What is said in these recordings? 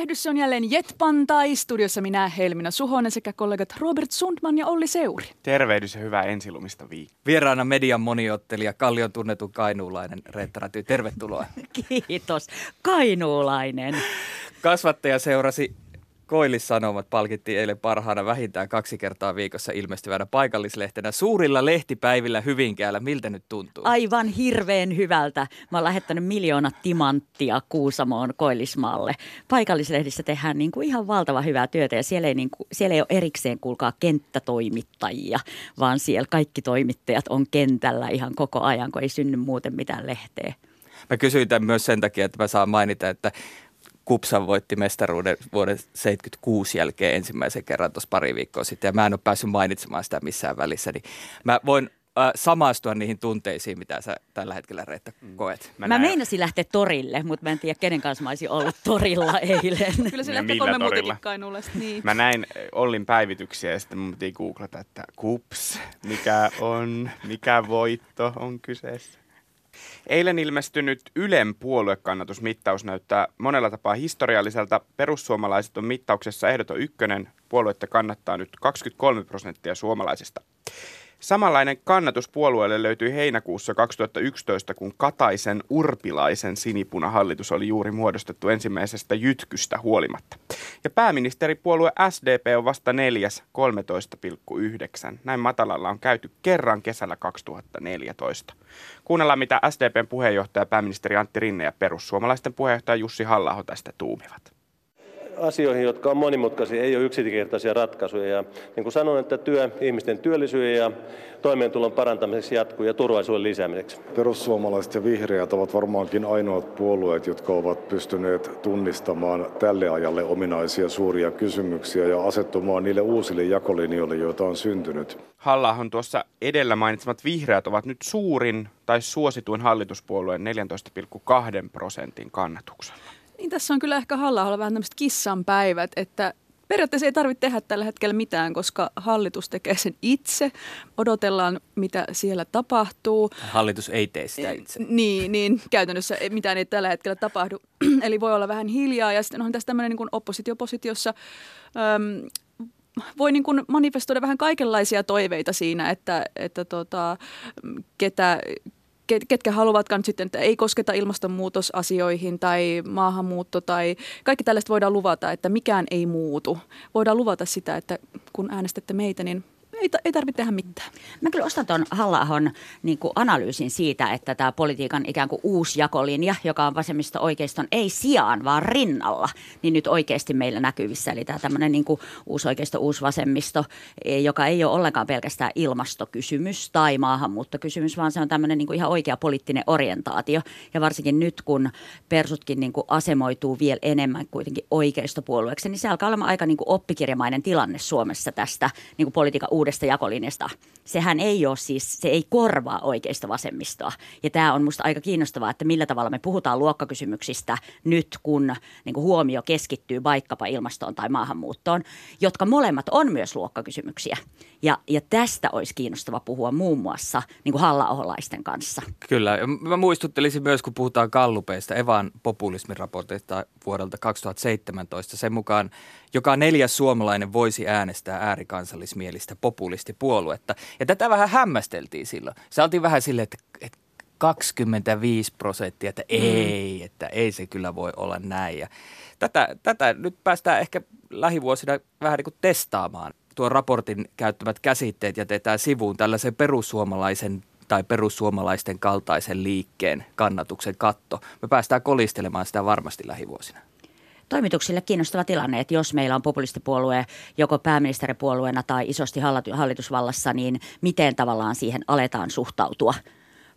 Tervehdys, se on jälleen Jetpantai. Studiossa minä Helmina Suhonen sekä kollegat Robert Sundman ja Olli Seuri. Tervehdys ja hyvää ensilumista viikkoa. Vieraana median moniottelija, Kallion tunnetun kainuulainen Reetta Räty. Tervetuloa. Kiitos. Kainuulainen. Kasvattaja seurasi Koillis-Sanomat palkittiin eilen parhaana vähintään kaksi kertaa viikossa ilmestyvänä paikallislehtenä suurilla lehtipäivillä Hyvinkäällä. Miltä nyt tuntuu? Aivan hirveän hyvältä. Mä oon lähettänyt miljoona timanttia Kuusamoon Koillismaalle. Paikallislehdissä tehdään niin kuin ihan valtava hyvää työtä ja siellä ei, niin kuin, siellä ei ole erikseen kuulkaa kenttätoimittajia, vaan siellä kaikki toimittajat on kentällä ihan koko ajan, kun ei synny muuten mitään lehteä. Mä kysyin tämän myös sen takia, että mä saan mainita, että Kupsan voitti mestaruuden vuoden 76 jälkeen ensimmäisen kerran tuossa pari viikkoa sitten ja mä en ole päässyt mainitsemaan sitä missään välissä, niin mä voin äh, samaistua niihin tunteisiin, mitä sä tällä hetkellä Reetta koet. Mä, mä meinasin lähteä torille, mutta mä en tiedä kenen kanssa mä olisin ollut torilla eilen. Kyllä se lähtee millä kolme Kainuulle. Niin. Mä näin Ollin päivityksiä ja sitten mun piti googlata, että kups, mikä on, mikä voitto on kyseessä. Eilen ilmestynyt Ylen puoluekannatusmittaus näyttää monella tapaa historialliselta. Perussuomalaiset on mittauksessa ehdoton ykkönen. Puoluetta kannattaa nyt 23 prosenttia suomalaisista. Samanlainen kannatus puolueelle löytyi heinäkuussa 2011, kun Kataisen urpilaisen sinipunahallitus oli juuri muodostettu ensimmäisestä jytkystä huolimatta. Ja pääministeripuolue SDP on vasta neljäs 13,9. Näin matalalla on käyty kerran kesällä 2014. Kuunnellaan, mitä SDPn puheenjohtaja pääministeri Antti Rinne ja perussuomalaisten puheenjohtaja Jussi halla tästä tuumivat. Asioihin, jotka on monimutkaisia, ei ole yksinkertaisia ratkaisuja. Ja niin kuin sanoin, että työ ihmisten työllisyyden ja toimeentulon parantamiseksi jatkuu ja turvallisuuden lisäämiseksi. Perussuomalaiset ja vihreät ovat varmaankin ainoat puolueet, jotka ovat pystyneet tunnistamaan tälle ajalle ominaisia suuria kysymyksiä ja asettumaan niille uusille jakolinjoille, joita on syntynyt. halla tuossa edellä mainitsemat vihreät ovat nyt suurin tai suosituin hallituspuolueen 14,2 prosentin kannatuksella. Niin tässä on kyllä ehkä halla vähän tämmöiset kissan päivät, että periaatteessa ei tarvitse tehdä tällä hetkellä mitään, koska hallitus tekee sen itse. Odotellaan, mitä siellä tapahtuu. Hallitus ei tee sitä itse. Niin, niin käytännössä mitään ei tällä hetkellä tapahdu. Eli voi olla vähän hiljaa ja sitten onhan tässä tämmöinen niin oppositiopositiossa äm, voi niin kuin manifestoida vähän kaikenlaisia toiveita siinä, että, että tota, ketä, ket- ketkä haluavatkaan sitten, että ei kosketa ilmastonmuutosasioihin tai maahanmuutto tai kaikki tällaista voidaan luvata, että mikään ei muutu. Voidaan luvata sitä, että kun äänestätte meitä, niin ei, ei tarvitse tehdä mitään. Mä kyllä ostan tuon halla niin analyysin siitä, että tämä politiikan ikään kuin uusi jakolinja, joka on vasemmisto oikeiston ei sijaan, vaan rinnalla, niin nyt oikeasti meillä näkyvissä. Eli tämä tämmöinen niin uusi oikeisto, uusi vasemmisto, eh, joka ei ole ollenkaan pelkästään ilmastokysymys tai maahanmuuttokysymys, vaan se on tämmöinen niin ihan oikea poliittinen orientaatio. Ja varsinkin nyt, kun persutkin niin kuin asemoituu vielä enemmän kuitenkin oikeistopuolueeksi, niin se alkaa olemaan aika niin kuin oppikirjamainen tilanne Suomessa tästä niin kuin politiikan uudesta jakolinjasta. Sehän ei ole siis, se ei korvaa oikeista vasemmistoa. Ja tämä on musta aika kiinnostavaa, että millä tavalla me puhutaan luokkakysymyksistä nyt, kun niin kuin huomio keskittyy vaikkapa ilmastoon tai maahanmuuttoon, jotka molemmat on myös luokkakysymyksiä. Ja, ja tästä olisi kiinnostava puhua muun muassa niin kuin halla kanssa. Kyllä. Mä muistuttelisin myös, kun puhutaan kallupeista, Evan populismiraportista vuodelta 2017. Sen mukaan joka neljäs suomalainen voisi äänestää äärikansallismielistä populistipuoluetta. Ja tätä vähän hämmästeltiin silloin. Se oltiin vähän silleen, että, että 25 prosenttia, että ei, että ei se kyllä voi olla näin. Ja tätä, tätä nyt päästään ehkä lähivuosina vähän niin kuin testaamaan. Tuon raportin käyttämät käsitteet jätetään sivuun tällaisen perussuomalaisen tai perussuomalaisten kaltaisen liikkeen kannatuksen katto. Me päästään kolistelemaan sitä varmasti lähivuosina. Toimituksille kiinnostava tilanne, että jos meillä on populistipuolue joko pääministeripuolueena tai isosti hallitusvallassa, niin miten tavallaan siihen aletaan suhtautua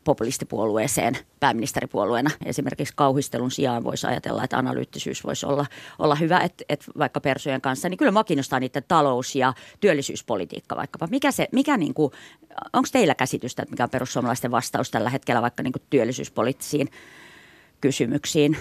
populistipuolueeseen pääministeripuolueena. Esimerkiksi kauhistelun sijaan voisi ajatella, että analyyttisyys voisi olla, olla hyvä, että, että vaikka persujen kanssa, niin kyllä mua kiinnostaa niiden talous- ja työllisyyspolitiikka vaikkapa. Mikä se, mikä niin kuin, onko teillä käsitystä, että mikä on perussuomalaisten vastaus tällä hetkellä vaikka niin kuin työllisyyspoliittisiin kysymyksiin?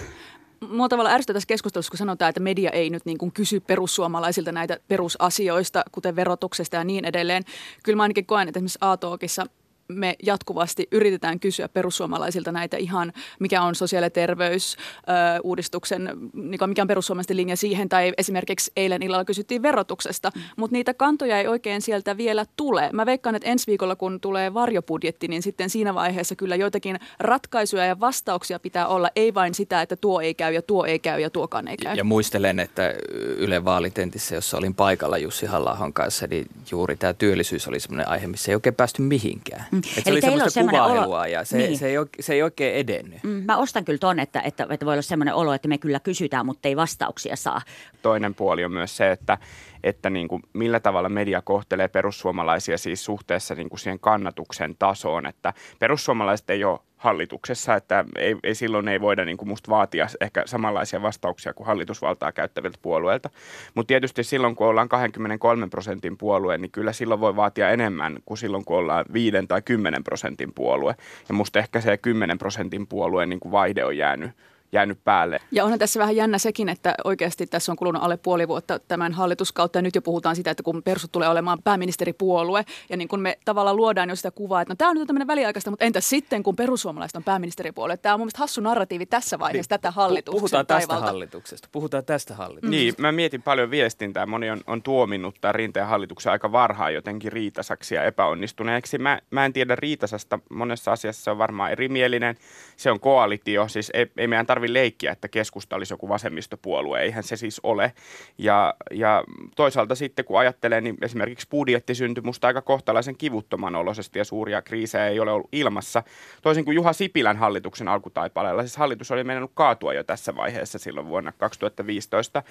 Mua tavallaan ärsyttää tässä keskustelussa, kun sanotaan, että media ei nyt niin kuin kysy perussuomalaisilta näitä perusasioista, kuten verotuksesta ja niin edelleen. Kyllä mä ainakin koen, että esimerkiksi A-talkissa me jatkuvasti yritetään kysyä perussuomalaisilta näitä ihan, mikä on sosiaali- ja terveysuudistuksen, niin mikä on perussuomalaisten linja siihen, tai esimerkiksi eilen illalla kysyttiin verotuksesta, mm. mutta niitä kantoja ei oikein sieltä vielä tule. Mä veikkaan, että ensi viikolla, kun tulee varjobudjetti, niin sitten siinä vaiheessa kyllä joitakin ratkaisuja ja vastauksia pitää olla, ei vain sitä, että tuo ei käy ja tuo ei käy ja tuokaan ei käy. Ja muistelen, että Yle Vaalitentissä, jossa olin paikalla Jussi halla kanssa, niin juuri tämä työllisyys oli sellainen aihe, missä ei oikein päästy mihinkään. Mm. Et se Eli oli semmoista kuvailua olo... ja se, niin. se, ei, se ei oikein edennyt. Mm, mä ostan kyllä ton, että, että, että voi olla semmoinen olo, että me kyllä kysytään, mutta ei vastauksia saa. Toinen puoli on myös se, että, että niin kuin millä tavalla media kohtelee perussuomalaisia siis suhteessa niin kuin siihen kannatuksen tasoon. Että perussuomalaiset ei ole hallituksessa, että ei, ei silloin ei voida niin kuin musta vaatia ehkä samanlaisia vastauksia kuin hallitusvaltaa käyttäviltä puolueilta. Mutta tietysti silloin, kun ollaan 23 prosentin puolue, niin kyllä silloin voi vaatia enemmän kuin silloin, kun ollaan 5 tai 10 prosentin puolue. Ja musta ehkä se 10 prosentin puolueen niin kuin vaihde on jäänyt jäänyt päälle. Ja onhan tässä vähän jännä sekin, että oikeasti tässä on kulunut alle puoli vuotta tämän hallituskautta ja nyt jo puhutaan sitä, että kun persut tulee olemaan pääministeripuolue ja niin kun me tavallaan luodaan jo sitä kuvaa, että no tämä on nyt tämmöinen väliaikaista, mutta entä sitten kun perussuomalaiset on pääministeripuolue? Tämä on mun mielestä hassu narratiivi tässä vaiheessa niin, tätä hallituksesta. Puhutaan tästä taivalta. hallituksesta. Puhutaan tästä hallituksesta. Niin, mä mietin paljon viestintää. Moni on, on tuominnut tämän rinteen hallituksen aika varhaan jotenkin riitasaksi ja epäonnistuneeksi. Mä, mä en tiedä riitasasta. Monessa asiassa se on varmaan erimielinen. Se on koalitio. Siis ei, ei meidän tarvitse tarvi leikkiä, että keskusta olisi joku vasemmistopuolue. Eihän se siis ole. Ja, ja toisaalta sitten kun ajattelee, niin esimerkiksi budjetti syntyi musta aika kohtalaisen kivuttoman oloisesti ja suuria kriisejä ei ole ollut ilmassa. Toisin kuin Juha Sipilän hallituksen alkutaipaleella. Siis hallitus oli mennyt kaatua jo tässä vaiheessa silloin vuonna 2015.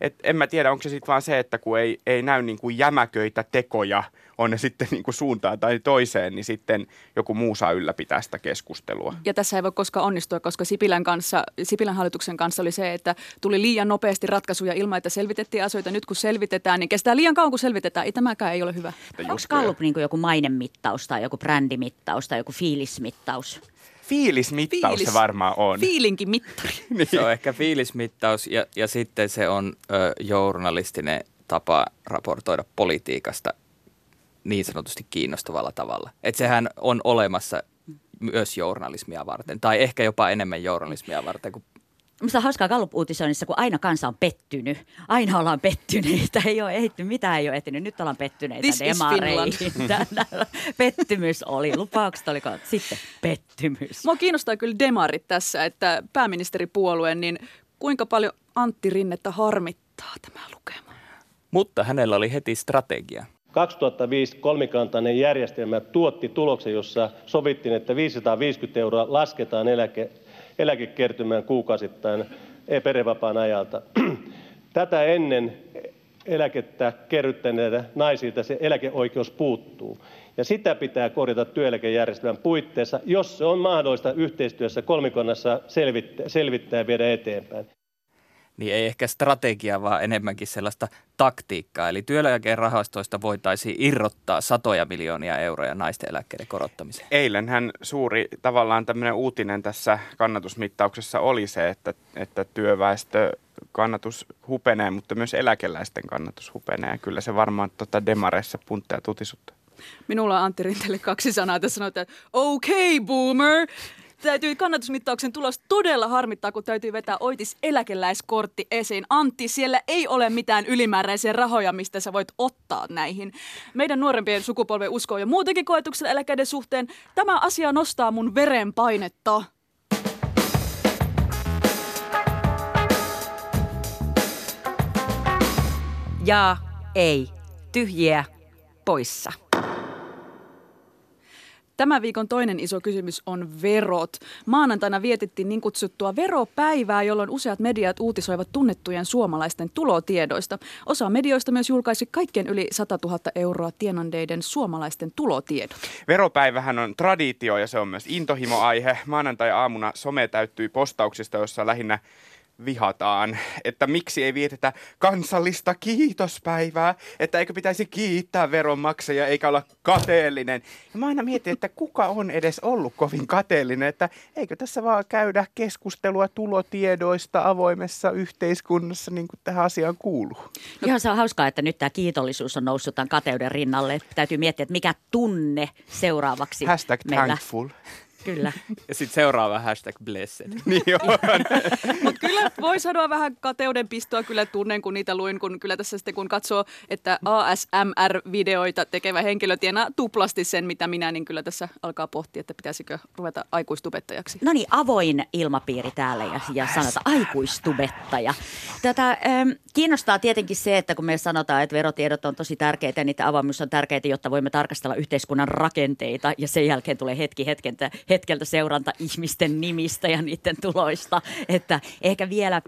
Et en mä tiedä, onko se sitten vaan se, että kun ei, ei näy niin kuin jämäköitä tekoja – on ne sitten niin kuin suuntaan tai toiseen, niin sitten joku muu saa ylläpitää sitä keskustelua. Ja tässä ei voi koskaan onnistua, koska Sipilän, kanssa, Sipilän hallituksen kanssa oli se, että tuli liian nopeasti ratkaisuja ilman, että selvitettiin asioita. Nyt kun selvitetään, niin kestää liian kauan, kun selvitetään. Ei tämäkään ei ole hyvä. Onko Gallup niin joku mainemittaus tai joku brändimittaus tai joku fiilismittaus? Fiilismittaus Fiilis, se varmaan on. Fiilinkin mittari. niin. Se on ehkä fiilismittaus ja, ja sitten se on ö, journalistinen tapa raportoida politiikasta niin sanotusti kiinnostavalla tavalla. Että sehän on olemassa myös journalismia varten, tai ehkä jopa enemmän journalismia varten kuin Minusta on hauskaa Gallup-uutisoinnissa, kun aina kansa on pettynyt. Aina ollaan pettyneitä. Ei ole ehty, mitään ei ole ehtinyt. Nyt ollaan pettyneitä This demareihin. Pettymys oli. Lupaukset oliko sitten pettymys. Mua kiinnostaa kyllä demarit tässä, että pääministeripuolue, niin kuinka paljon Antti Rinnettä harmittaa tämä lukema? Mutta hänellä oli heti strategia. 2005 kolmikantainen järjestelmä tuotti tuloksen, jossa sovittiin, että 550 euroa lasketaan eläke, eläkekertymään kuukausittain perhevapaan ajalta. Tätä ennen eläkettä kerryttäneitä naisilta se eläkeoikeus puuttuu. Ja sitä pitää korjata työeläkejärjestelmän puitteissa, jos se on mahdollista yhteistyössä kolmikonnassa selvittää, selvittää ja viedä eteenpäin niin ei ehkä strategia, vaan enemmänkin sellaista taktiikkaa. Eli työeläkerahastoista voitaisiin irrottaa satoja miljoonia euroja naisten eläkkeiden korottamiseen. Eilenhän suuri tavallaan tämmöinen uutinen tässä kannatusmittauksessa oli se, että, että työväestö kannatus hupenee, mutta myös eläkeläisten kannatus hupenee. Kyllä se varmaan tota demareissa puntteja tutisuttaa. Minulla on Antti Rintelle kaksi sanaa. Tässä sanotaan, että okay boomer, täytyy kannatusmittauksen tulos todella harmittaa, kun täytyy vetää Oitis eläkeläiskortti esiin. Antti, siellä ei ole mitään ylimääräisiä rahoja, mistä sä voit ottaa näihin. Meidän nuorempien sukupolven uskoo jo muutenkin koetuksella eläkeiden suhteen. Tämä asia nostaa mun verenpainetta. Ja ei. Tyhjiä poissa. Tämän viikon toinen iso kysymys on verot. Maanantaina vietettiin niin kutsuttua veropäivää, jolloin useat mediat uutisoivat tunnettujen suomalaisten tulotiedoista. Osa medioista myös julkaisi kaikkien yli 100 000 euroa tienandeiden suomalaisten tulotiedot. Veropäivähän on traditio ja se on myös intohimoaihe. Maanantai-aamuna some täyttyi postauksista, jossa lähinnä vihataan, että miksi ei vietetä kansallista kiitospäivää, että eikö pitäisi kiittää veronmaksajia eikä olla kateellinen. Ja mä aina mietin, että kuka on edes ollut kovin kateellinen, että eikö tässä vaan käydä keskustelua tulotiedoista avoimessa yhteiskunnassa niin kuin tähän asiaan kuuluu. No. Ihan se on hauskaa, että nyt tämä kiitollisuus on noussut tämän kateuden rinnalle. Täytyy miettiä, että mikä tunne seuraavaksi Hashtag meillä. thankful. Kyllä. Ja sitten seuraava hashtag blessed. niin on. Mutta kyllä voi sanoa vähän kateuden pistoa kyllä tunnen, kun niitä luin, kun kyllä tässä sitten kun katsoo, että ASMR-videoita tekevä henkilö tienaa tuplasti sen, mitä minä, niin kyllä tässä alkaa pohtia, että pitäisikö ruveta aikuistubettajaksi. No niin, avoin ilmapiiri täällä ja, ja sanotaan aikuistubettaja. Tätä, ähm, kiinnostaa tietenkin se, että kun me sanotaan, että verotiedot on tosi tärkeitä ja niiden avoimuus on tärkeää, jotta voimme tarkastella yhteiskunnan rakenteita ja sen jälkeen tulee hetki hetkentä, hetkeltä seuranta ihmisten nimistä ja niiden tuloista, että ehkä vielä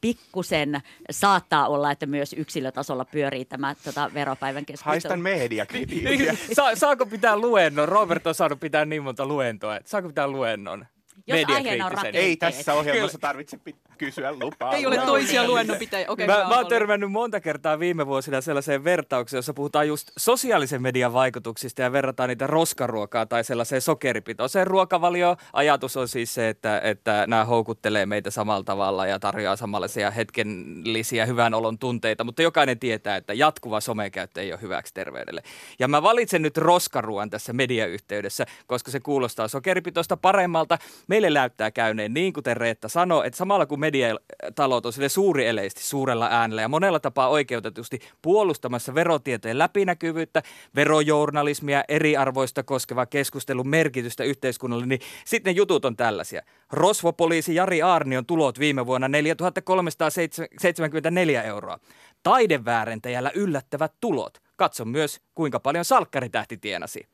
pikkusen saattaa olla, että myös yksilötasolla pyörii tämä tota, veropäivän keskustelu. Haistan mediakritiikkiä. Sa- saako pitää luennon? Robert on saanut pitää niin monta luentoa. että Saako pitää luennon? Jos aiheena on rakenteet. Ei tässä ohjelmassa tarvitse kysyä lupaa. Ei ole toisia luennonpitäjiä. Okei, Mä, mä mä oon törmännyt monta kertaa viime vuosina sellaiseen vertaukseen, jossa puhutaan just sosiaalisen median vaikutuksista ja verrataan niitä roskaruokaa tai sellaiseen sokeripitoiseen ruokavalioon. Ajatus on siis se, että, että nämä houkuttelee meitä samalla tavalla ja tarjoaa samanlaisia hetkellisiä hyvän olon tunteita, mutta jokainen tietää, että jatkuva somekäyttö ei ole hyväksi terveydelle. Ja mä valitsen nyt roskaruoan tässä mediayhteydessä, koska se kuulostaa sokeripitoista paremmalta. Meille näyttää käyneen niin, kuten Reetta sanoi, että samalla kun mediatalot on sille suuri eleisesti suurella äänellä ja monella tapaa oikeutetusti puolustamassa verotietojen läpinäkyvyyttä, verojournalismia, eriarvoista koskeva keskustelun merkitystä yhteiskunnalle, niin sitten jutut on tällaisia. Rosvopoliisi Jari Aarnion tulot viime vuonna 4374 euroa. Taideväärentäjällä yllättävät tulot. Katso myös, kuinka paljon salkkaritähti tienasi.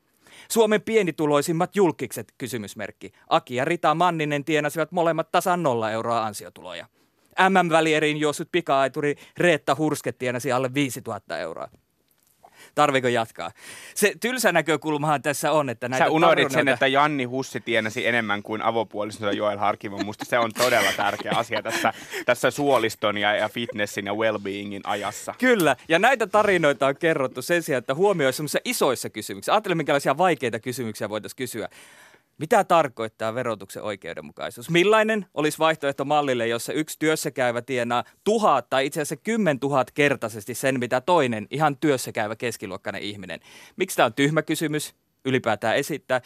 Suomen pienituloisimmat julkikset, kysymysmerkki. Aki ja Rita Manninen tienasivat molemmat tasan nolla euroa ansiotuloja. MM-välieriin juossut pika-aituri Reetta Hurske tienasi alle 5000 euroa. Tarviko jatkaa? Se tylsä näkökulmahan tässä on, että näitä Sä unohdit sen, tarinoita- että Janni Hussi tienasi enemmän kuin avopuolisonsa Joel Harkimo. Musta se on todella tärkeä asia tässä, tässä suoliston ja, ja fitnessin ja well-beingin ajassa. Kyllä, ja näitä tarinoita on kerrottu sen sijaan, että huomioi isoissa kysymyksissä. Ajattele, minkälaisia vaikeita kysymyksiä voitaisiin kysyä. Mitä tarkoittaa verotuksen oikeudenmukaisuus? Millainen olisi vaihtoehto mallille, jossa yksi työssäkäyvä tienaa tuhat tai itse asiassa kymmen tuhat kertaisesti sen, mitä toinen ihan työssäkäyvä keskiluokkainen ihminen? Miksi tämä on tyhmä kysymys ylipäätään esittää?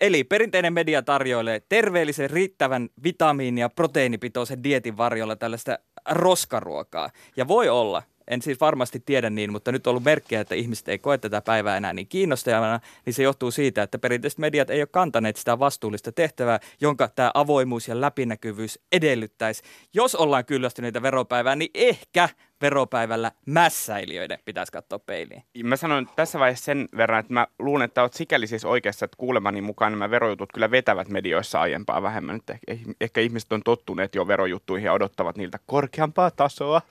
Eli perinteinen media tarjoilee terveellisen, riittävän vitamiini- ja proteiinipitoisen dietin varjolla tällaista roskaruokaa. Ja voi olla, en siis varmasti tiedä niin, mutta nyt on ollut merkkejä, että ihmiset ei koe tätä päivää enää niin kiinnostavana, niin se johtuu siitä, että perinteiset mediat ei ole kantaneet sitä vastuullista tehtävää, jonka tämä avoimuus ja läpinäkyvyys edellyttäisi. Jos ollaan kyllästyneitä veropäivään, niin ehkä veropäivällä mässäilijöiden pitäisi katsoa peiliin. Mä sanon tässä vaiheessa sen verran, että mä luulen, että oot sikäli siis oikeassa, että kuulemani mukaan nämä verojutut kyllä vetävät medioissa aiempaa vähemmän. Ehkä, ehkä ihmiset on tottuneet jo verojuttuihin ja odottavat niiltä korkeampaa tasoa.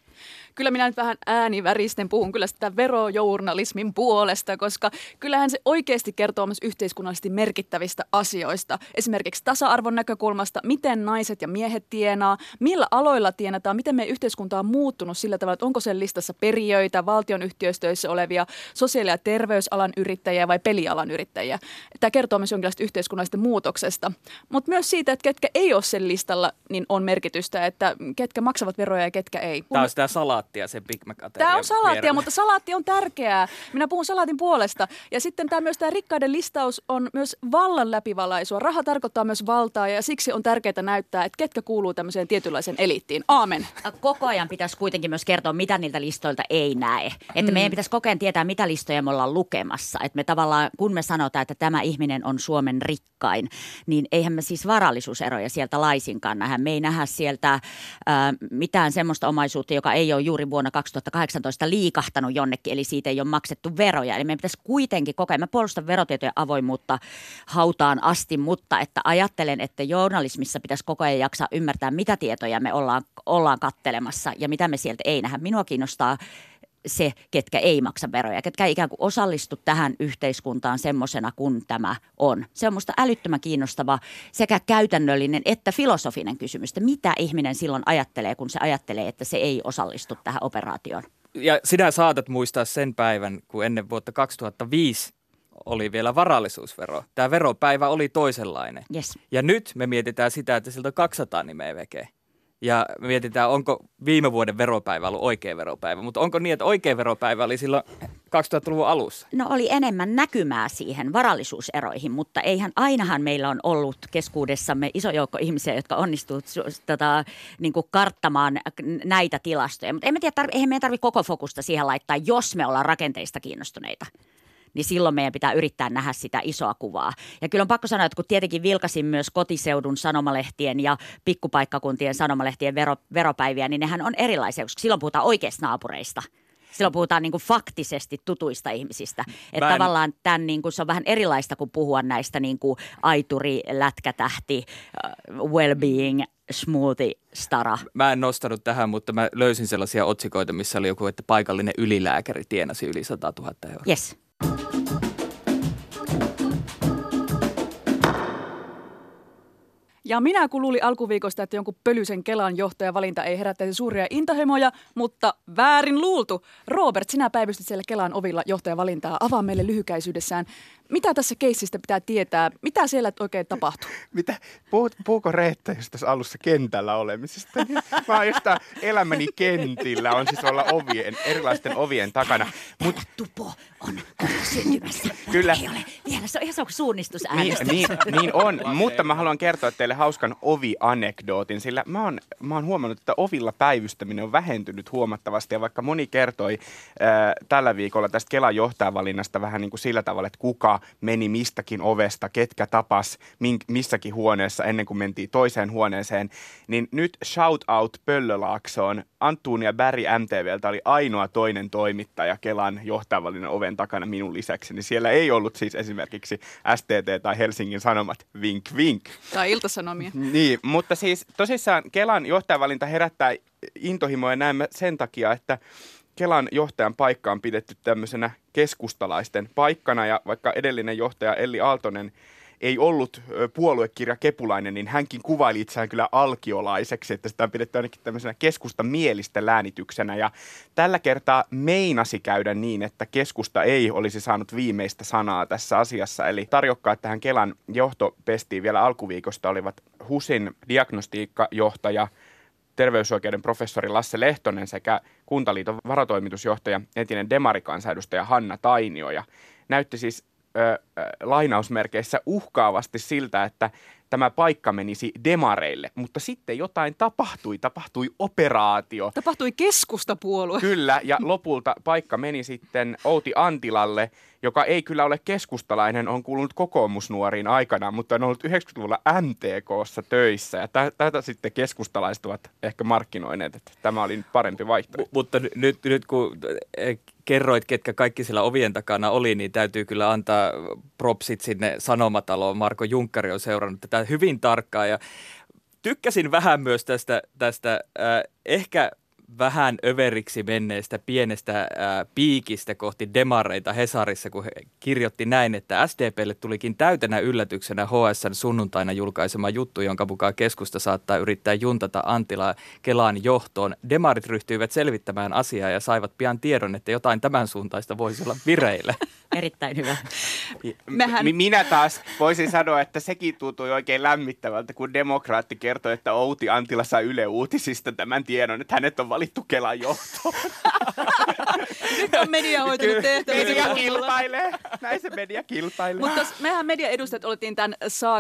Kyllä minä nyt vähän ääniväristen puhun kyllä sitä verojournalismin puolesta, koska kyllähän se oikeasti kertoo myös yhteiskunnallisesti merkittävistä asioista. Esimerkiksi tasa-arvon näkökulmasta, miten naiset ja miehet tienaa, millä aloilla tienataan, miten meidän yhteiskunta on muuttunut sillä tavalla, että onko sen listassa perijöitä, valtion yhtiöistöissä olevia sosiaali- ja terveysalan yrittäjiä vai pelialan yrittäjiä. Tämä kertoo myös jonkinlaista yhteiskunnallisesta muutoksesta, mutta myös siitä, että ketkä ei ole sen listalla, niin on merkitystä, että ketkä maksavat veroja ja ketkä ei. Tämä on sitä salaattia, se Big Mac Tämä on salaattia, mutta salaatti on tärkeää. Minä puhun salaatin puolesta. Ja sitten tämä myös tämä rikkaiden listaus on myös vallan läpivalaisua. Raha tarkoittaa myös valtaa ja siksi on tärkeää näyttää, että ketkä kuuluu tämmöiseen tietynlaiseen eliittiin. Aamen. Koko ajan pitäisi kuitenkin myös kertoa, mitä niiltä listoilta ei näe. Että mm. meidän pitäisi koko ajan tietää, mitä listoja me ollaan lukemassa. Että me tavallaan, kun me sanotaan, että tämä ihminen on Suomen rikkain, niin eihän me siis varallisuuseroja sieltä laisinkaan nähdä. Me ei nähdä sieltä äh, mitään semmoista omaisuutta, joka ei ole juuri vuonna 2018 liikahtanut jonnekin, eli siitä ei ole maksettu veroja. Eli meidän pitäisi kuitenkin kokea, mä puolustan verotietojen avoimuutta hautaan asti, mutta että ajattelen, että journalismissa pitäisi koko ajan jaksaa ymmärtää, mitä tietoja me ollaan, ollaan kattelemassa ja mitä me sieltä ei nähdä. Minua kiinnostaa se, ketkä ei maksa veroja, ketkä ei ikään kuin osallistu tähän yhteiskuntaan semmoisena kuin tämä on. Se on minusta älyttömän kiinnostava sekä käytännöllinen että filosofinen kysymys, että mitä ihminen silloin ajattelee, kun se ajattelee, että se ei osallistu tähän operaatioon. Ja sinä saatat muistaa sen päivän, kun ennen vuotta 2005 oli vielä varallisuusvero. Tämä veropäivä oli toisenlainen. Yes. Ja nyt me mietitään sitä, että siltä on 200 nimeä vekeä. Ja me mietitään, onko viime vuoden veropäivä ollut oikea veropäivä. Mutta onko niin, että oikea veropäivä oli silloin 2000-luvun alussa? No oli enemmän näkymää siihen varallisuuseroihin, mutta eihän ainahan meillä on ollut keskuudessamme iso joukko ihmisiä, jotka onnistuvat tota, niin karttamaan näitä tilastoja. Mutta emme tiedä, eihän meidän tarvitse koko fokusta siihen laittaa, jos me ollaan rakenteista kiinnostuneita niin silloin meidän pitää yrittää nähdä sitä isoa kuvaa. Ja kyllä on pakko sanoa, että kun tietenkin vilkasin myös kotiseudun sanomalehtien ja pikkupaikkakuntien sanomalehtien vero, veropäiviä, niin nehän on erilaisia, koska silloin puhutaan oikeista naapureista. Silloin puhutaan niin kuin faktisesti tutuista ihmisistä. Että en... tavallaan tämän, niin kuin, se on vähän erilaista kuin puhua näistä niin kuin aituri, lätkätähti, uh, well-being, smoothie, stara. Mä en nostanut tähän, mutta mä löysin sellaisia otsikoita, missä oli joku, että paikallinen ylilääkäri tienasi yli 100 000 euroa. Yes. Ja minä kun luulin alkuviikosta, että jonkun pölyisen Kelan johtajavalinta ei herättäisi suuria intohimoja, mutta väärin luultu. Robert, sinä päivystit siellä Kelan ovilla johtajavalintaa. Avaa meille lyhykäisyydessään. Mitä tässä keissistä pitää tietää? Mitä siellä oikein tapahtuu? Mitä? Puhut, puhuko Reetta just tässä alussa kentällä olemisesta? Mä oon jostain elämäni kentillä, on siis olla ovien, erilaisten ovien takana. Mut, tupo on syntymässä. Kyllä. Ei ole vielä, se on ihan suunnistus niin, niin, niin on, mutta mä haluan kertoa teille hauskan ovi-anekdootin, sillä mä oon, mä oon huomannut, että ovilla päivystäminen on vähentynyt huomattavasti ja vaikka moni kertoi äh, tällä viikolla tästä Kelan johtajavalinnasta vähän niin kuin sillä tavalla, että kuka meni mistäkin ovesta, ketkä tapas mink, missäkin huoneessa ennen kuin mentiin toiseen huoneeseen, niin nyt shout out Pöllölaaksoon. Antuunia Berg MTVltä oli ainoa toinen toimittaja Kelan johtajavalinnan oven takana minun lisäksi, niin siellä ei ollut siis esimerkiksi STT tai Helsingin Sanomat vink vink. Tai Iltasanomia. Niin, mutta siis tosissaan Kelan johtajavalinta herättää intohimoja näemme sen takia, että Kelan johtajan paikka on pidetty tämmöisenä keskustalaisten paikkana ja vaikka edellinen johtaja Elli Aaltonen ei ollut puoluekirja Kepulainen, niin hänkin kuvaili itseään kyllä alkiolaiseksi, että sitä on pidetty ainakin tämmöisenä keskusta mielistä läänityksenä. Ja tällä kertaa meinasi käydä niin, että keskusta ei olisi saanut viimeistä sanaa tässä asiassa. Eli tarjokkaat tähän Kelan johtopestiin vielä alkuviikosta olivat HUSin diagnostiikkajohtaja – terveysoikeuden professori Lasse Lehtonen sekä Kuntaliiton varatoimitusjohtaja, entinen demarikansanedustaja Hanna Tainio. Ja näytti siis ö, lainausmerkeissä uhkaavasti siltä, että tämä paikka menisi demareille, mutta sitten jotain tapahtui, tapahtui operaatio. Tapahtui keskustapuolue. Kyllä, ja lopulta paikka meni sitten Outi Antilalle, joka ei kyllä ole keskustalainen, on kuulunut kokoomusnuoriin aikana, mutta on ollut 90-luvulla MTKssa töissä, ja tätä sitten keskustalaiset ovat ehkä markkinoineet, että tämä oli parempi vaihtoehto. mutta nyt, nyt kun eh, kerroit, ketkä kaikki siellä ovien takana oli, niin täytyy kyllä antaa propsit sinne Sanomataloon. Marko Junkkari on seurannut tätä hyvin tarkkaan ja tykkäsin vähän myös tästä, tästä äh, ehkä vähän överiksi menneestä pienestä ää, piikistä kohti demareita Hesarissa, kun he kirjoitti näin, että SDPlle tulikin täytenä yllätyksenä HSN sunnuntaina julkaisema juttu, jonka mukaan keskusta saattaa yrittää juntata Antilaa Kelaan johtoon. Demarit ryhtyivät selvittämään asiaa ja saivat pian tiedon, että jotain tämän suuntaista voisi olla vireillä. Erittäin hyvä. Mehän... Minä taas voisin sanoa, että sekin tuntui oikein lämmittävältä, kun demokraatti kertoi, että Outi Antila sai Yle Uutisista tämän tiedon, että hänet on valittu Kelan johtoon. Nyt on media hoitanut tehtävää. Media kilpailee. Näin se media kilpailee. Mutta mehän media edustajat otettiin tämän,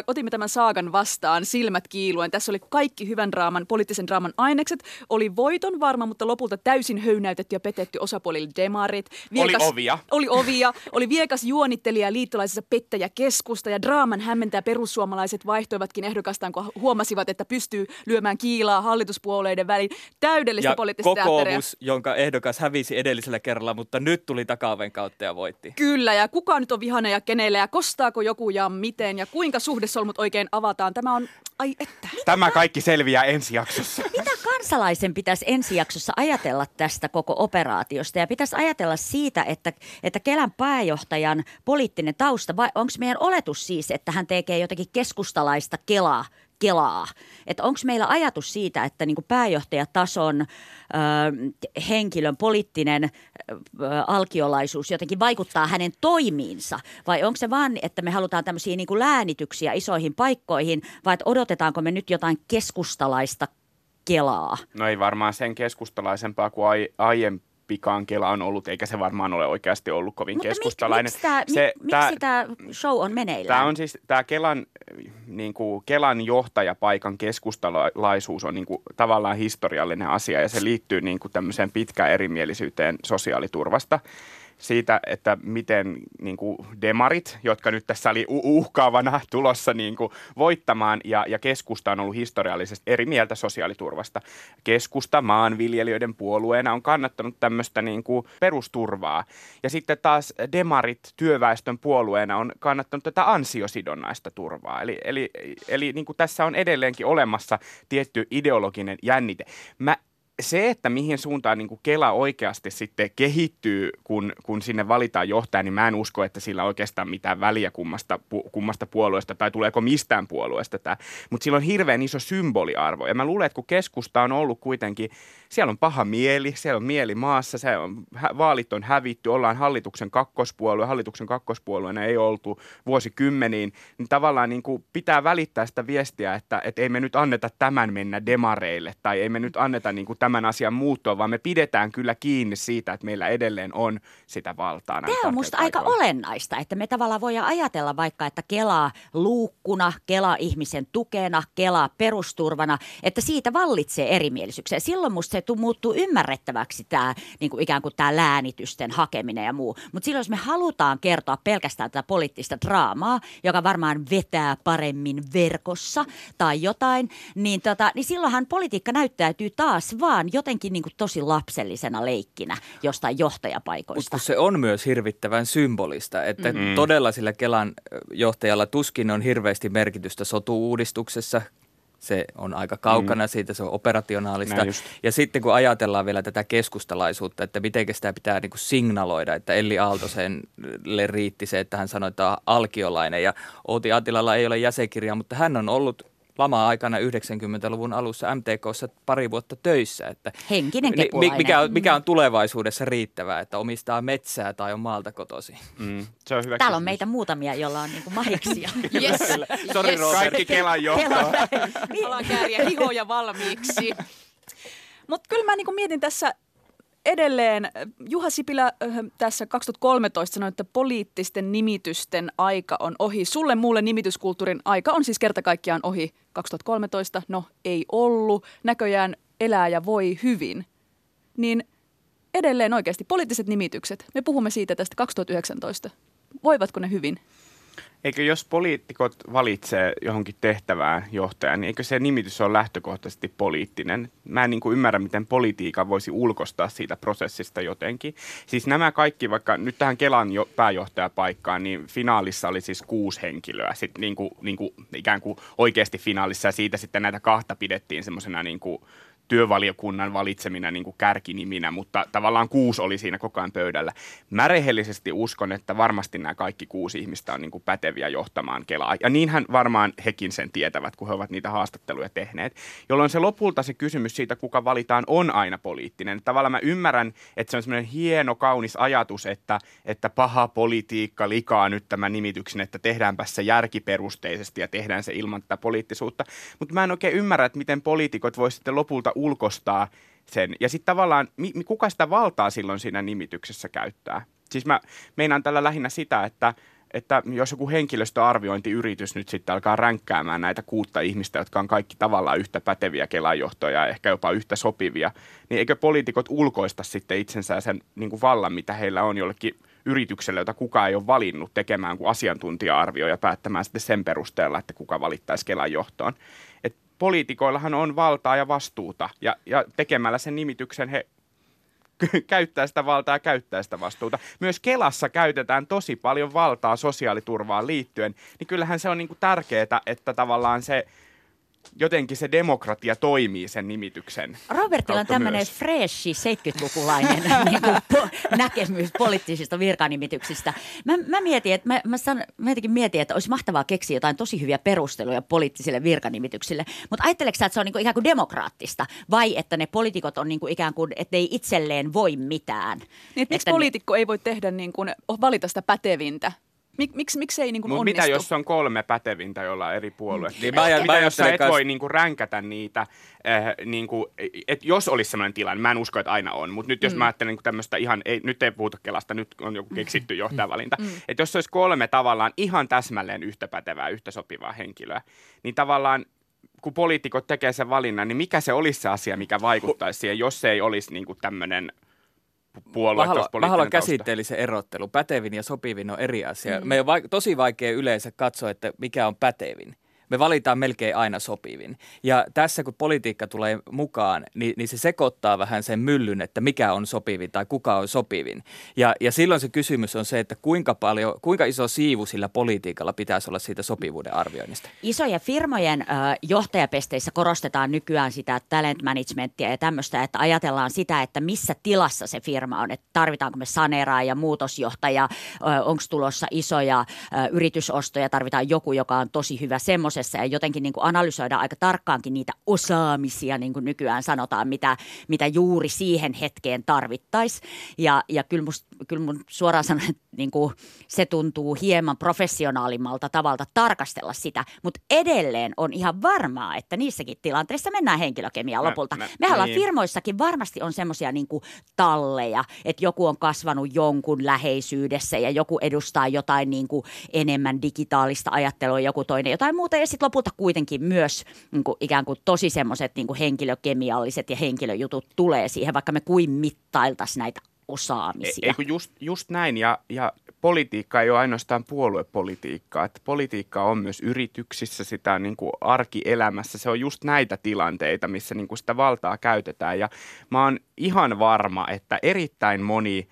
otimme tämän saagan vastaan silmät kiiluen. Tässä oli kaikki hyvän draaman, poliittisen draaman ainekset. Oli voiton varma, mutta lopulta täysin höynäytetty ja petetty osapuolille demarit. Viekas, oli ovia. Oli ovia. Oli viekas juonittelija liittolaisessa pettäjä keskusta ja draaman hämmentää perussuomalaiset vaihtoivatkin ehdokastaan, kun huomasivat, että pystyy lyömään kiilaa hallituspuolueiden väliin. Täydellistä ja. Kokoomus, jonka ehdokas hävisi edellisellä kerralla, mutta nyt tuli takaoven kautta ja voitti. Kyllä, ja kuka nyt on vihane ja kenelle, ja kostaako joku ja miten, ja kuinka suhdesolmut oikein avataan. Tämä on, ai että. Tämä kaikki selviää ensi jaksossa. Mitä kansalaisen pitäisi ensi jaksossa ajatella tästä koko operaatiosta? Ja pitäisi ajatella siitä, että, että Kelan pääjohtajan poliittinen tausta, vai onko meidän oletus siis, että hän tekee jotakin keskustalaista Kelaa Kelaa. Että onko meillä ajatus siitä, että niin pääjohtajatason ö, henkilön poliittinen ö, alkiolaisuus jotenkin vaikuttaa hänen toimiinsa? Vai onko se vaan, että me halutaan tämmöisiä niin läänityksiä isoihin paikkoihin, vai että odotetaanko me nyt jotain keskustalaista Kelaa? No ei varmaan sen keskustalaisempaa kuin ai, aiempi pikaan Kela on ollut, eikä se varmaan ole oikeasti ollut kovin Mutta keskustalainen. Mik, miksi tämä tää, miksi tämä show on meneillään? Tämä on siis, tämä Kelan, niin kuin, Kelan johtajapaikan keskustalaisuus on niin kuin, tavallaan historiallinen asia ja se liittyy niin kuin, tämmöiseen pitkään erimielisyyteen sosiaaliturvasta siitä, että miten niin kuin demarit, jotka nyt tässä oli uhkaavana tulossa niin kuin voittamaan, ja, ja keskusta on ollut historiallisesti eri mieltä sosiaaliturvasta. Keskusta maanviljelijöiden puolueena on kannattanut tämmöistä niin kuin perusturvaa. Ja sitten taas demarit työväestön puolueena on kannattanut tätä ansiosidonnaista turvaa. Eli, eli, eli niin kuin tässä on edelleenkin olemassa tietty ideologinen jännite. Mä se, että mihin suuntaan niin Kela oikeasti sitten kehittyy, kun, kun sinne valitaan johtaja, niin mä en usko, että sillä oikeastaan mitään väliä kummasta, kummasta puolueesta tai tuleeko mistään puolueesta tämä. Mutta sillä on hirveän iso symboliarvo. Ja mä luulen, että kun keskusta on ollut kuitenkin, siellä on paha mieli, siellä on mieli maassa, se on, vaalit on hävitty, ollaan hallituksen kakkospuolue, hallituksen kakkospuolueena ei oltu vuosikymmeniin, niin tavallaan niin kuin pitää välittää sitä viestiä, että, että ei me nyt anneta tämän mennä demareille tai ei me nyt anneta niin kuin tämän asian muuttua, vaan me pidetään kyllä kiinni siitä, että meillä edelleen on sitä valtaa. Tämä on minusta aika olennaista, että me tavallaan voidaan ajatella vaikka, että Kelaa luukkuna, Kela ihmisen tukena, Kela perusturvana, että siitä vallitsee erimielisyyksiä. Silloin minusta se muuttuu ymmärrettäväksi tämä niin kuin ikään kuin tämä läänitysten hakeminen ja muu. Mutta silloin jos me halutaan kertoa pelkästään tätä poliittista draamaa, joka varmaan vetää paremmin verkossa tai jotain, niin, tota, niin silloinhan politiikka näyttäytyy taas vaan vaan jotenkin niin kuin tosi lapsellisena leikkinä jostain johtajapaikoista. Mutta se on myös hirvittävän symbolista, että mm. todella sillä Kelan johtajalla tuskin on hirveästi merkitystä sotu-uudistuksessa, se on aika kaukana mm. siitä, se on operationaalista. Ja sitten kun ajatellaan vielä tätä keskustalaisuutta, että miten sitä pitää niin kuin signaloida, että Elli Aaltoselle riitti se, että hän sanoi, että on alkiolainen ja Outi Atilalla ei ole jäsenkirjaa, mutta hän on ollut lama-aikana 90-luvun alussa MTKssa pari vuotta töissä. Että Henkinen kepulainen. Mikä on, mikä on tulevaisuudessa riittävää, että omistaa metsää tai on maalta kotosi? Mm, se on hyvä Täällä on meitä muutamia, joilla on niinku mahiksia. yes. Sori yes. Kaikki Kelan johtoa. Alan kääriä hihoja valmiiksi. Mutta kyllä mä niinku mietin tässä edelleen Juha Sipilä tässä 2013 sanoi, että poliittisten nimitysten aika on ohi. Sulle muulle nimityskulttuurin aika on siis kerta kaikkiaan ohi 2013. No ei ollut. Näköjään elää ja voi hyvin. Niin edelleen oikeasti poliittiset nimitykset. Me puhumme siitä tästä 2019. Voivatko ne hyvin? Eikö jos poliitikot valitsee johonkin tehtävään johtajan, niin eikö se nimitys ole lähtökohtaisesti poliittinen? Mä en niin kuin ymmärrä, miten politiikka voisi ulkostaa siitä prosessista jotenkin. Siis nämä kaikki, vaikka nyt tähän Kelan jo, pääjohtajapaikkaan, niin finaalissa oli siis kuusi henkilöä. Sitten niin kuin, niin kuin, ikään kuin oikeasti finaalissa ja siitä sitten näitä kahta pidettiin semmoisena niin työvaliokunnan valitsemina niin kuin kärkiniminä, mutta tavallaan kuusi oli siinä koko ajan pöydällä. Mä rehellisesti uskon, että varmasti nämä kaikki kuusi ihmistä on niin kuin päteviä johtamaan Kelaa. Ja niinhän varmaan hekin sen tietävät, kun he ovat niitä haastatteluja tehneet. Jolloin se lopulta se kysymys siitä, kuka valitaan, on aina poliittinen. Tavallaan mä ymmärrän, että se on semmoinen hieno, kaunis ajatus, että, että paha politiikka likaa nyt tämän nimityksen, että tehdäänpä se järkiperusteisesti ja tehdään se ilman tätä poliittisuutta. Mutta mä en oikein ymmärrä, että miten poliitikot voisivat sitten lopulta ulkostaa sen. Ja sitten tavallaan, mi, kuka sitä valtaa silloin siinä nimityksessä käyttää? Siis mä meinaan tällä lähinnä sitä, että, että jos joku henkilöstöarviointiyritys nyt sitten alkaa ränkkäämään näitä kuutta ihmistä, jotka on kaikki tavallaan yhtä päteviä kelajohtoja ja ehkä jopa yhtä sopivia, niin eikö poliitikot ulkoista sitten itsensä sen niin kuin vallan, mitä heillä on jollekin yritykselle, jota kukaan ei ole valinnut tekemään kuin asiantuntija-arvio ja päättämään sitten sen perusteella, että kuka valittaisi Kelan johtoon. Poliitikoillahan on valtaa ja vastuuta ja, ja tekemällä sen nimityksen he käyttää sitä valtaa ja käyttää sitä vastuuta. Myös Kelassa käytetään tosi paljon valtaa sosiaaliturvaan liittyen, niin kyllähän se on niin tärkeää, että tavallaan se jotenkin se demokratia toimii sen nimityksen Robertilla on tämmöinen freshi 70-lukulainen niin kuin po- näkemys poliittisista virkanimityksistä. Mä, mä mietin, että mä, mä, san, mä jotenkin mietin, että olisi mahtavaa keksiä jotain tosi hyviä perusteluja poliittisille virkanimityksille. Mutta ajatteleksä, että se on niin kuin ikään kuin demokraattista vai että ne poliitikot on niin kuin ikään kuin, että ei itselleen voi mitään? Niin, että miksi poliitikko ei voi tehdä niin kuin, valita sitä pätevintä? Mik, miksi, miksi ei niin kuin Mutta onnistu? mitä jos on kolme pätevintä, jolla on eri puolueet? Niin mä mitä mä jos sä et ajattelen voi kans- niinku ränkätä niitä, äh, niinku, et jos olisi sellainen tilanne, mä en usko, että aina on, mutta nyt jos mm. mä ajattelen niinku tämmöistä ihan, ei, nyt ei puhuta Kelasta, nyt on joku keksitty johtajavalinta, mm. että jos olisi kolme tavallaan ihan täsmälleen yhtä pätevää, yhtä sopivaa henkilöä, niin tavallaan kun poliitikot tekee sen valinnan, niin mikä se olisi se asia, mikä vaikuttaisi siihen, jos se ei olisi niinku tämmöinen puolue Mä haluan, mä haluan tausta? käsitteellisen erottelu. Pätevin ja sopivin on eri asia. Mm. Meidän on vaik- tosi vaikea yleensä katsoa, että mikä on pätevin. Me valitaan melkein aina sopivin. Ja tässä kun politiikka tulee mukaan, niin, niin se sekoittaa vähän sen myllyn, että mikä on sopivin tai kuka on sopivin. Ja, ja silloin se kysymys on se, että kuinka, paljon, kuinka iso siivu sillä politiikalla pitäisi olla siitä sopivuuden arvioinnista. Isojen firmojen ö, johtajapesteissä korostetaan nykyään sitä talent managementia ja tämmöistä, että ajatellaan sitä, että missä tilassa se firma on, että tarvitaanko me saneeraa ja muutosjohtaja, onko tulossa isoja ö, yritysostoja, tarvitaan joku, joka on tosi hyvä semmoisessa ja jotenkin niin kuin analysoidaan aika tarkkaankin niitä osaamisia, niin kuin nykyään sanotaan, mitä, mitä juuri siihen hetkeen tarvittaisiin. Ja, ja kyllä, must, kyllä mun suoraan sanoen, että niin kuin se tuntuu hieman professionaalimmalta tavalta tarkastella sitä, mutta edelleen on ihan varmaa, että niissäkin tilanteissa mennään henkilökemiaan Mä- lopulta. mä- Mehän ollaan niin. firmoissakin varmasti on semmoisia niin talleja, että joku on kasvanut jonkun läheisyydessä ja joku edustaa jotain niin kuin enemmän digitaalista ajattelua, joku toinen jotain muuta ja sitten lopulta kuitenkin myös niin kuin ikään kuin tosi semmoiset niin henkilökemialliset ja henkilöjutut tulee siihen, vaikka me kuin mittailtaisiin näitä osaamisia. Ei kun just, just näin, ja, ja politiikka ei ole ainoastaan puoluepolitiikkaa, että politiikka on myös yrityksissä, sitä niin kuin arkielämässä, se on just näitä tilanteita, missä niin kuin sitä valtaa käytetään, ja mä oon ihan varma, että erittäin moni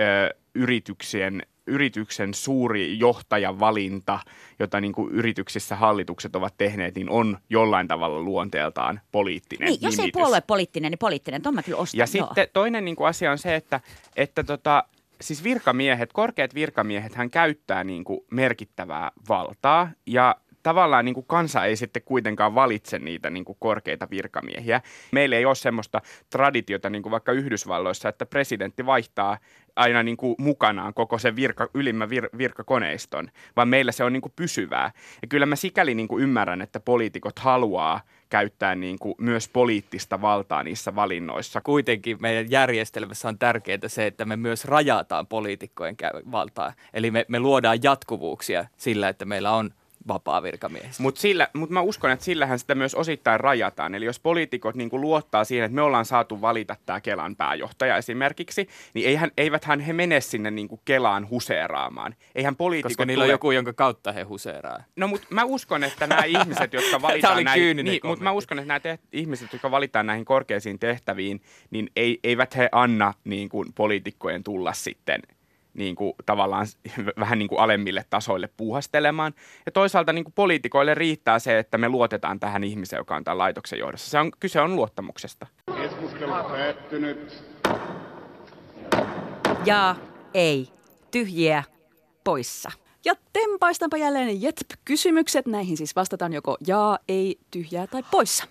ö, yrityksien yrityksen suuri johtajavalinta, jota niin kuin yrityksissä hallitukset ovat tehneet, niin on jollain tavalla luonteeltaan poliittinen Niin, jos ei puolue poliittinen, niin poliittinen. Tuon mä kyllä ostan, Ja joo. sitten toinen niin kuin asia on se, että, että tota, siis virkamiehet, korkeat virkamiehet, hän käyttää niin kuin merkittävää valtaa ja tavallaan niin kuin kansa ei sitten kuitenkaan valitse niitä niin kuin korkeita virkamiehiä. Meillä ei ole semmoista traditiota niin kuin vaikka Yhdysvalloissa, että presidentti vaihtaa aina niin kuin mukanaan koko sen virka, ylimmän vir, virkakoneiston, vaan meillä se on niin kuin pysyvää. Ja kyllä mä sikäli niin kuin ymmärrän, että poliitikot haluaa käyttää niin kuin myös poliittista valtaa niissä valinnoissa. Kuitenkin meidän järjestelmässä on tärkeää se, että me myös rajataan poliitikkojen valtaa. Eli me, me luodaan jatkuvuuksia sillä, että meillä on vapaa virkamies. Mutta mut mä uskon, että sillähän sitä myös osittain rajataan. Eli jos poliitikot niinku luottaa siihen, että me ollaan saatu valita tämä Kelan pääjohtaja esimerkiksi, niin eihän, eiväthän he mene sinne niinku Kelaan huseeraamaan. Eihän poliitikot Koska niillä on tule... joku, jonka kautta he huseeraa. No mutta mä uskon, että nämä ihmiset, jotka valitaan näihin, niin, mutta mä uskon, että nämä teht- ihmiset, jotka valitaan näihin korkeisiin tehtäviin, niin ei, eivät he anna niin kuin, poliitikkojen tulla sitten niin kuin, tavallaan vähän niin kuin alemmille tasoille puuhastelemaan. Ja toisaalta niin kuin poliitikoille riittää se, että me luotetaan tähän ihmiseen, joka on tämän laitoksen johdossa. Se on, kyse on luottamuksesta. Keskustelu päättynyt. Ja ei. Tyhjiä poissa. Ja tempaistanpa jälleen JETP-kysymykset. Näihin siis vastataan joko jaa, ei, tyhjää tai poissa.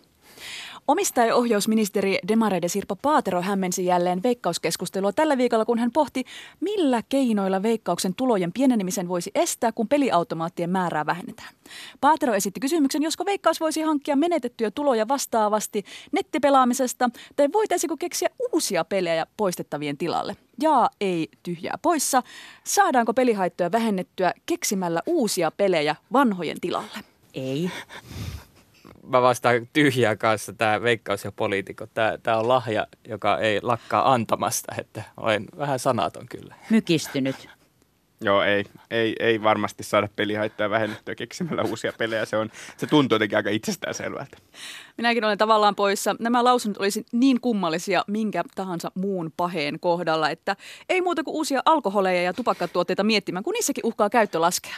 Omistajaohjausministeri Demareiden Sirpa Paatero hämmensi jälleen veikkauskeskustelua tällä viikolla, kun hän pohti, millä keinoilla veikkauksen tulojen pienenemisen voisi estää, kun peliautomaattien määrää vähennetään. Paatero esitti kysymyksen, josko veikkaus voisi hankkia menetettyjä tuloja vastaavasti nettipelaamisesta, tai voitaisiinko keksiä uusia pelejä poistettavien tilalle. Jaa, ei, tyhjää poissa. Saadaanko pelihaittoja vähennettyä keksimällä uusia pelejä vanhojen tilalle? Ei. Mä vastaan tyhjää kanssa, tämä veikkaus ja poliitikot. Tämä, tämä on lahja, joka ei lakkaa antamasta, että olen vähän sanaton kyllä. Mykistynyt. Joo, ei, ei, ei varmasti saada pelihaittaa vähennettyä keksimällä uusia pelejä. Se, on, se tuntuu jotenkin aika itsestäänselvältä. Minäkin olen tavallaan poissa. Nämä lausunnot olisi niin kummallisia minkä tahansa muun paheen kohdalla, että ei muuta kuin uusia alkoholeja ja tupakkatuotteita miettimään, kun niissäkin uhkaa käyttö laskea.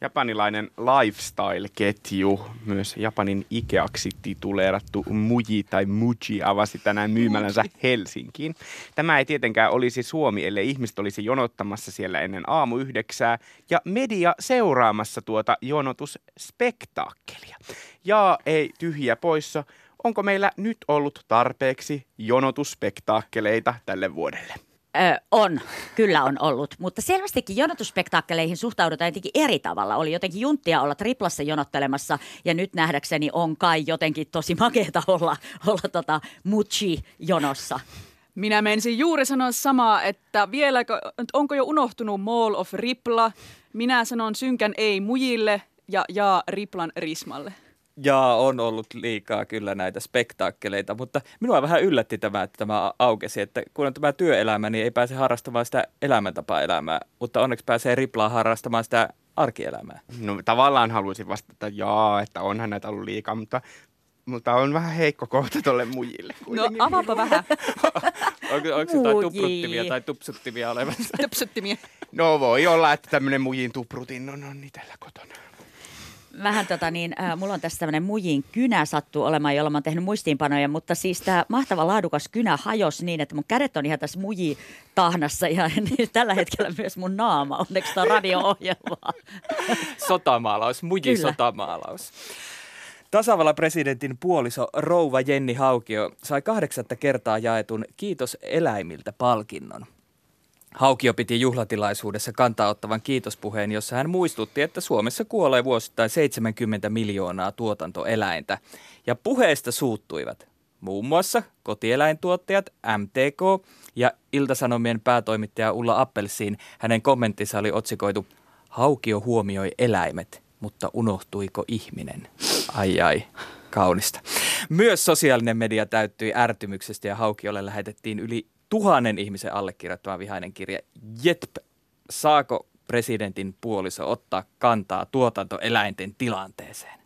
Japanilainen lifestyle-ketju, myös Japanin Ikeaksi tituleerattu Muji tai Muji avasi tänään myymälänsä Helsinkiin. Tämä ei tietenkään olisi Suomi, ellei ihmiset olisi jonottamassa siellä ennen aamu yhdeksää ja media seuraamassa tuota jonotusspektaakkelia. Ja ei tyhjiä poissa, onko meillä nyt ollut tarpeeksi jonotusspektaakkeleita tälle vuodelle? Ö, on, kyllä on ollut, mutta selvästikin jonotusspektaakkeleihin suhtaudutaan jotenkin eri tavalla. Oli jotenkin junttia olla triplassa jonottelemassa ja nyt nähdäkseni on kai jotenkin tosi makeeta olla, olla tota Muchi-jonossa. Minä menisin juuri sanoa samaa, että vieläkö, onko jo unohtunut Mall of Ripla? Minä sanon synkän ei mujille ja jaa Riplan rismalle. Ja on ollut liikaa kyllä näitä spektaakkeleita, mutta minua vähän yllätti tämä, että tämä aukesi, että kun on tämä työelämä, niin ei pääse harrastamaan sitä elämäntapa-elämää, mutta onneksi pääsee riplaa harrastamaan sitä arkielämää. No tavallaan haluaisin vastata jaa, että onhan näitä ollut liikaa, mutta, mutta on vähän heikko kohta tuolle mujille. No kuitenkin. avaapa vähän. Onko, onko jotain tupruttimia tai tupsuttimia olemassa? Töpsöttimiä. No voi olla, että tämmöinen mujin tuprutin on, on itsellä kotona. Vähän tota niin, äh, mulla on tässä tämmöinen mujin kynä sattuu olemaan, jolla mä oon tehnyt muistiinpanoja, mutta siis tämä mahtava laadukas kynä hajosi niin, että mun kädet on ihan tässä mujitahnassa ja niin tällä hetkellä myös mun naama. Onneksi tämä on radio-ohjelmaa. Sotamaalaus, muji sotamaalaus. Tasavallan presidentin puoliso rouva Jenni Haukio sai kahdeksatta kertaa jaetun Kiitos eläimiltä palkinnon. Haukio piti juhlatilaisuudessa kantaa ottavan kiitospuheen, jossa hän muistutti, että Suomessa kuolee vuosittain 70 miljoonaa tuotantoeläintä. Ja puheesta suuttuivat muun muassa kotieläintuottajat MTK ja Iltasanomien päätoimittaja Ulla Appelsiin. Hänen kommenttinsa oli otsikoitu Haukio huomioi eläimet, mutta unohtuiko ihminen? Ai ai, kaunista. Myös sosiaalinen media täyttyi ärtymyksestä ja Haukiolle lähetettiin yli tuhannen ihmisen allekirjoittama vihainen kirja. Jetp, saako presidentin puoliso ottaa kantaa tuotantoeläinten tilanteeseen?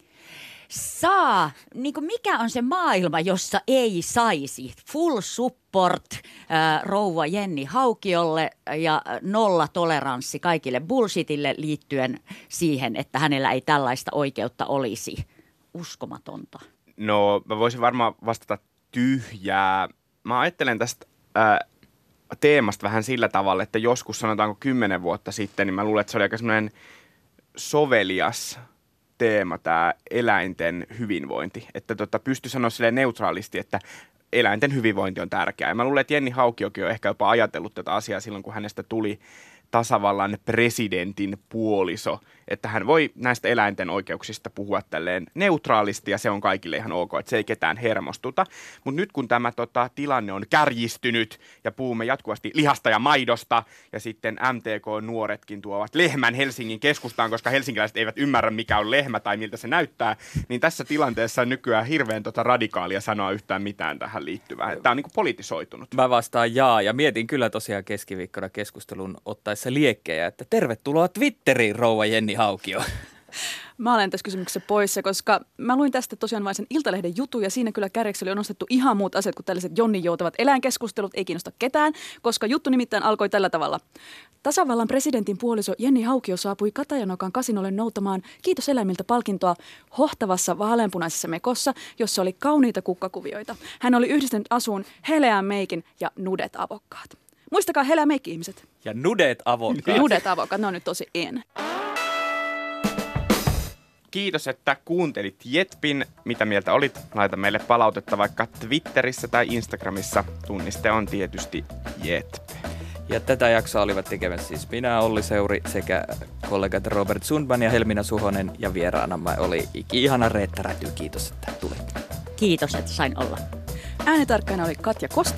Saa, niin kuin mikä on se maailma, jossa ei saisi full support äh, rouva Jenni Haukiolle ja nolla toleranssi kaikille bullshitille liittyen siihen, että hänellä ei tällaista oikeutta olisi. Uskomatonta. No mä voisin varmaan vastata tyhjää. Mä ajattelen tästä ää, teemasta vähän sillä tavalla, että joskus sanotaanko kymmenen vuotta sitten, niin mä luulen, että se oli aika semmoinen sovelias teema tämä eläinten hyvinvointi. Että tota, pysty sanoa silleen neutraalisti, että eläinten hyvinvointi on tärkeää. Ja mä luulen, että Jenni Haukiokin on ehkä jopa ajatellut tätä asiaa silloin, kun hänestä tuli tasavallan presidentin puoliso, että hän voi näistä eläinten oikeuksista puhua tälleen neutraalisti ja se on kaikille ihan ok, että se ei ketään hermostuta. Mutta nyt kun tämä tota, tilanne on kärjistynyt ja puhumme jatkuvasti lihasta ja maidosta ja sitten MTK-nuoretkin tuovat lehmän Helsingin keskustaan, koska helsinkiläiset eivät ymmärrä mikä on lehmä tai miltä se näyttää, niin tässä tilanteessa on nykyään hirveän tota, radikaalia sanoa yhtään mitään tähän liittyvää. Tämä on niin kuin politisoitunut. Mä vastaan jaa ja mietin kyllä tosiaan keskiviikkona keskustelun ottaessa liekkejä, että tervetuloa Twitteriin rouva Jenni Haukio. Mä olen tässä kysymyksessä poissa, koska mä luin tästä tosiaan vain sen Iltalehden jutun ja siinä kyllä kärjeksi oli nostettu ihan muut asiat kuin tällaiset Jonni joutavat eläinkeskustelut, ei kiinnosta ketään, koska juttu nimittäin alkoi tällä tavalla. Tasavallan presidentin puoliso Jenni Haukio saapui Katajanokan kasinolle noutamaan Kiitos eläimiltä palkintoa hohtavassa vaaleanpunaisessa mekossa, jossa oli kauniita kukkakuvioita. Hän oli yhdistänyt asuun heleän meikin ja nudet avokkaat. Muistakaa meikki ihmiset. Ja nudet avokkaat. Nudet avokkaat, ne on nyt tosi en. Kiitos, että kuuntelit Jetpin. Mitä mieltä olit? Laita meille palautetta vaikka Twitterissä tai Instagramissa. Tunniste on tietysti Jetp. Ja tätä jaksoa olivat tekemässä siis minä, Olli Seuri sekä kollegat Robert Sundman ja Helmina Suhonen. Ja vieraanamme oli ihana Reetta Räty. Kiitos, että tulit. Kiitos, että sain olla. Äänitarkkana oli Katja Kosti.